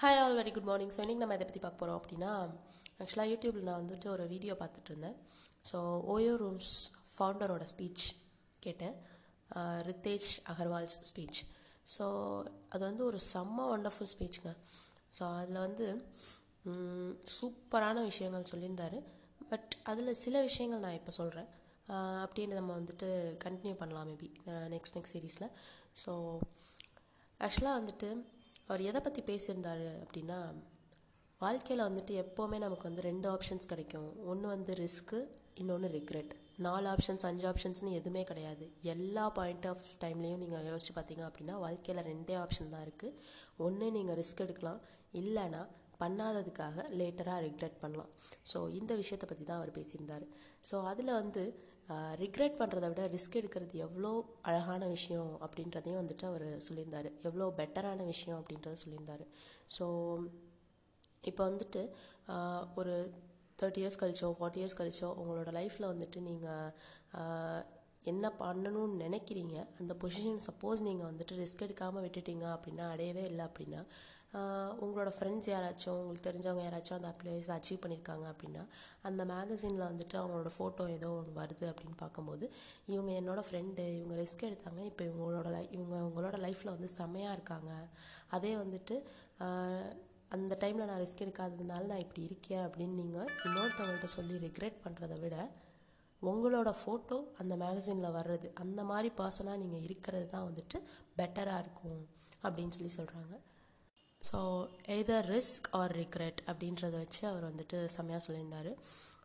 Hi all very good morning so இன்றைக்கி நம்ம இதை பற்றி பார்க்க போகிறோம் அப்படின்னா ஆக்சுவலாக யூடியூப்பில் நான் வந்துட்டு ஒரு வீடியோ பார்த்துட்டு இருந்தேன். ஸோ ஓயோ ரூம்ஸ் ஃபவுண்டரோட ஸ்பீச் கேட்டேன். ரித்தேஷ் அகர்வால்ஸ் ஸ்பீச் ஸோ அது வந்து ஒரு செம்ம ஒண்டர்ஃபுல் ஸ்பீச்சுங்க ஸோ அதில் வந்து சூப்பரான விஷயங்கள் சொல்லியிருந்தாரு. பட் அதில் சில விஷயங்கள் நான் இப்போ சொல்கிறேன் அப்படின்னு நம்ம வந்துட்டு கண்டினியூ பண்ணலாம் மேபி நெக்ஸ்ட் நெக்ஸ்ட் சீரீஸில் ஸோ ஆக்சுவலாக வந்துட்டு அவர் எதை பற்றி பேசியிருந்தாரு அப்படின்னா வாழ்க்கையில் வந்துட்டு எப்போவுமே நமக்கு வந்து ரெண்டு ஆப்ஷன்ஸ் கிடைக்கும். ஒன்று வந்து ரிஸ்க்கு இன்னொன்று ரிக்ரெட் நாலு ஆப்ஷன்ஸ் அஞ்சு ஆப்ஷன்ஸ்னு எதுவுமே கிடையாது. எல்லா பாயிண்ட் ஆஃப் டைம்லேயும் நீங்கள் யோசிச்சு பார்த்தீங்க அப்படின்னா வாழ்க்கையில் ரெண்டே ஆப்ஷன் தான் இருக்குது ஒன்று நீங்கள் ரிஸ்க் எடுக்கலாம். இல்லைன்னா பண்ணாததுக்காக லேட்டராக ரிக்ரெட் பண்ணலாம். ஸோ இந்த விஷயத்தை பற்றி தான் அவர் பேசியிருந்தார். ஸோ அதில் வந்து ரிக்ரெட் பண்ணுறத விட ரிஸ்க் எடுக்கிறது எவ்வளோ அழகான விஷயம் அப்படின்றதையும் வந்துட்டு அவர் சொல்லியிருந்தார். எவ்வளோ பெட்டரான விஷயம் அப்படின்றத சொல்லியிருந்தார். ஸோ இப்போ வந்துட்டு ஒரு தேர்ட்டி இயர்ஸ் கழிச்சோ ஃபார்ட்டி இயர்ஸ் கழிச்சோ உங்களோட லைஃப்பில் வந்துட்டு நீங்கள் என்ன பண்ணணும்னு நினைக்கிறீங்க? அந்த பொசிஷன் சப்போஸ் நீங்கள் வந்துட்டு ரிஸ்க் எடுக்காமல் விட்டுட்டீங்க அப்படின்னா அடையவே இல்லை அப்படின்னா உங்களோட ஃப்ரெண்ட்ஸ் யாராச்சும் உங்களுக்கு தெரிஞ்சவங்க யாராச்சும் அந்த பிளேஸ் அச்சீவ் பண்ணியிருக்காங்க அப்படின்னா அந்த மேகசினில் வந்துட்டு அவங்களோட ஃபோட்டோ ஏதோ ஒன்று வருது அப்படின்னு பார்க்கும்போது இவங்க என்னோடய ஃப்ரெண்டு இவங்க ரிஸ்க் எடுத்தாங்க. இப்போ இவங்களோட லை இவங்க உங்களோட லைஃப்பில் வந்து செம்மையாக இருக்காங்க. அதே வந்துட்டு அந்த டைமில் நான் ரிஸ்க் எடுக்காததுனால நான் இப்படி இருக்கேன் அப்படின்னு நீங்கள் இன்னொருத்தவங்கள்ட்ட சொல்லி ரிக்ரெட் பண்ணுறத விட உங்களோட ஃபோட்டோ அந்த மேகசினில் வர்றது அந்த மாதிரி பர்சனாக நீங்கள் இருக்கிறது தான் வந்துட்டு பெட்டராக இருக்கும் அப்படின்னு சொல்லி சொல்கிறாங்க so either risk or regret அப்படின்றத வச்சு அவர் வந்துட்டு செம்மையாக சொல்லியிருந்தார்.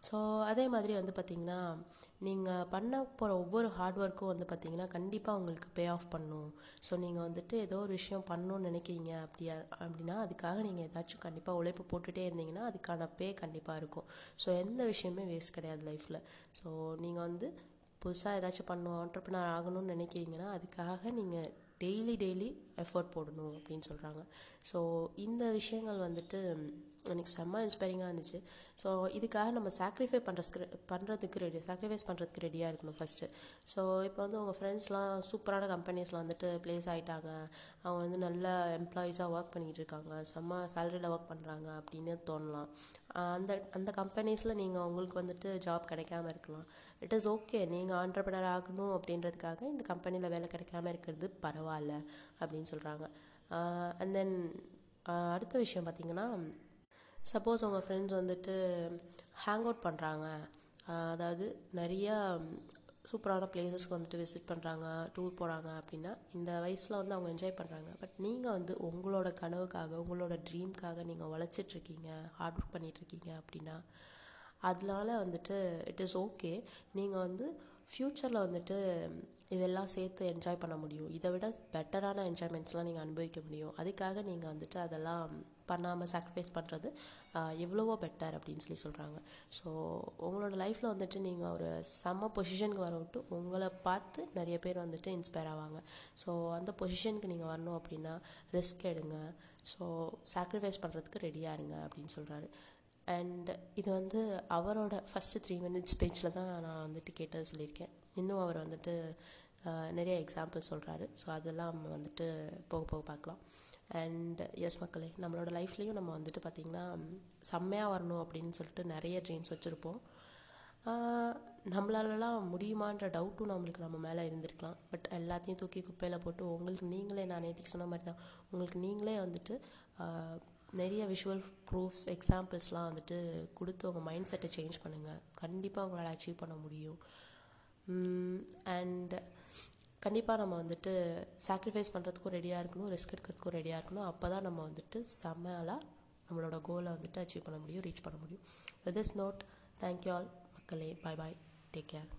ஸோ அதே மாதிரி வந்து பார்த்திங்கன்னா நீங்கள் பண்ண போகிற ஒவ்வொரு ஹார்ட் ஒர்க்கும் வந்து பார்த்திங்கன்னா கண்டிப்பாக உங்களுக்கு பே ஆஃப் பண்ணும். ஸோ நீங்கள் வந்துட்டு ஏதோ ஒரு விஷயம் பண்ணணும்னு நினைக்கிறீங்க அப்படியா அப்படின்னா அதுக்காக நீங்கள் ஏதாச்சும் கண்டிப்பாக உழைப்பு போட்டுகிட்டே இருந்தீங்கன்னா அதுக்கான பே கண்டிப்பாக இருக்கும். ஸோ எந்த விஷயமே வேஸ்ட் கிடையாது லைஃப்பில் ஸோ நீங்கள் வந்து புதுசாக ஏதாச்சும் பண்ணணும் ஆண்டர்பனர் ஆகணும்னு நினைக்கிறீங்கன்னா அதுக்காக நீங்கள் டெய்லி டெய்லி எஃபர்ட் போடணும் அப்படின்னு சொல்கிறாங்க ஸோ இந்த விஷயங்கள் வந்துட்டு எனக்கு செம்ம இன்ஸ்பைரிங்காக இருந்துச்சு. ஸோ இதுக்காக நம்ம சாக்ரிஃபை பண்ணுறதுக்கு பண்ணுறதுக்கு ரெடி சாக்ரிஃபைஸ் பண்ணுறதுக்கு ரெடியாக இருக்கணும் ஃபஸ்ட்டு ஸோ இப்போ வந்து உங்கள் ஃப்ரெண்ட்ஸ்லாம் சூப்பரான கம்பெனிஸில் வந்துட்டு ப்ளேஸ் ஆகிட்டாங்க அவங்க வந்து நல்ல எம்ப்ளாயீஸாக ஒர்க் பண்ணிகிட்டு இருக்காங்க. செம்ம சேலரியில் ஒர்க் பண்ணுறாங்க அப்படின்னு தோணலாம். அந்த அந்த கம்பெனிஸில் நீங்கள் உங்களுக்கு வந்துட்டு ஜாப் கிடைக்காம இருக்கலாம். இட் இஸ் ஓகே நீங்கள் ஆண்டர்பனர் ஆகணும் அப்படின்றதுக்காக இந்த கம்பெனியில் வேலை கிடைக்காம இருக்கிறது பரவாயில்ல அப்படின்னு சொல்கிறாங்க அண்ட் தென் அடுத்த விஷயம் பார்த்தீங்கன்னா சப்போஸ் உங்கள் ஃப்ரெண்ட்ஸ் வந்துட்டு ஹேங் அவுட் பண்ணுறாங்க அதாவது நிறையா சூப்பரான பிளேசஸ்க்கு வந்துட்டு விசிட் பண்ணுறாங்க டூர் போகிறாங்க அப்படின்னா இந்த வயசில் வந்து அவங்க என்ஜாய் பண்ணுறாங்க பட் நீங்கள் வந்து உங்களோட கனவுக்காக உங்களோட ட்ரீம்க்காக நீங்கள் உழைச்சிட்ருக்கீங்க ஹார்ட் ஒர்க் பண்ணிகிட்ருக்கீங்க அப்படின்னா அதனால வந்துட்டு இட் இஸ் ஓகே நீங்கள் வந்து ஃப்யூச்சரில் வந்துட்டு இதெல்லாம் சேர்த்து என்ஜாய் பண்ண முடியும். இதை விட பெட்டரான என்ஜாய்மெண்ட்ஸ்லாம் நீங்கள் அனுபவிக்க முடியும். அதுக்காக நீங்கள் வந்துட்டு அதெல்லாம் பண்ணாமல் சாக்ரிஃபைஸ் பண்ணுறது எவ்வளவோ பெட்டர் அப்படின்னு சொல்லி சொல்கிறாங்க ஸோ உங்களோட லைஃப்பில் வந்துட்டு நீங்கள் ஒரு செம்ம பொசிஷனுக்கு வர விட்டு உங்களை பார்த்து நிறைய பேர் வந்துட்டு இன்ஸ்பயர் ஆவாங்க. ஸோ அந்த பொசிஷனுக்கு நீங்கள் வரணும் அப்படின்னா ரிஸ்க் எடுங்க. ஸோ சாக்ரிஃபைஸ் பண்ணுறதுக்கு ரெடியாக இருங்க அப்படின்னு சொல்கிறாரு அண்ட் இது வந்து அவரோட ஃபஸ்ட்டு த்ரீ மினிட்ஸ் ஸ்பீச்சில் தான் நான் வந்துட்டு கேட்டது சொல்லியிருக்கேன். இன்னும் அவர் வந்துட்டு நிறைய எக்ஸாம்பிள் சொல்கிறாரு ஸோ அதெல்லாம் நம்ம வந்துட்டு போக போக பார்க்கலாம். அண்ட் எஸ் மக்களே நம்மளோட லைஃப்லேயும் நம்ம வந்துட்டு பார்த்திங்கன்னா செம்மையாக வரணும் அப்படின்னு சொல்லிட்டு நிறைய ட்ரீம்ஸ் வச்சுருப்போம். நம்மளாலலாம் முடியுமான்ற டவுட்டும் நம்மளுக்கு நம்ம மேலே இருந்திருக்கலாம். பட் எல்லாத்தையும் தூக்கி குப்பையில் போட்டு உங்களுக்கு நீங்களே நான் நேற்றுக்கு சொன்ன மாதிரி தான் உங்களுக்கு நீங்களே வந்துட்டு நிறைய விஷுவல் ப்ரூஃப்ஸ் எக்ஸாம்பிள்ஸ்லாம் வந்துட்டு கொடுத்து உங்கள் மைண்ட் செட்டை சேஞ்ச் பண்ணுங்கள் கண்டிப்பாக உங்களால் அச்சீவ் பண்ண முடியும். அண்ட் கண்டிப்பாக நம்ம வந்துட்டு சாக்ரிஃபைஸ் பண்ணுறதுக்கும் ரெடியாக இருக்கணும் ரிஸ்க் எடுக்கிறதுக்கும் ரெடியாக இருக்கணும். அப்போ தான் நம்ம வந்துட்டு செம்மலாக நம்மளோட கோலை வந்துட்டு அச்சீவ் பண்ண முடியும் ரீச் பண்ண முடியும். With this note thank you all மக்களே. Bye bye take care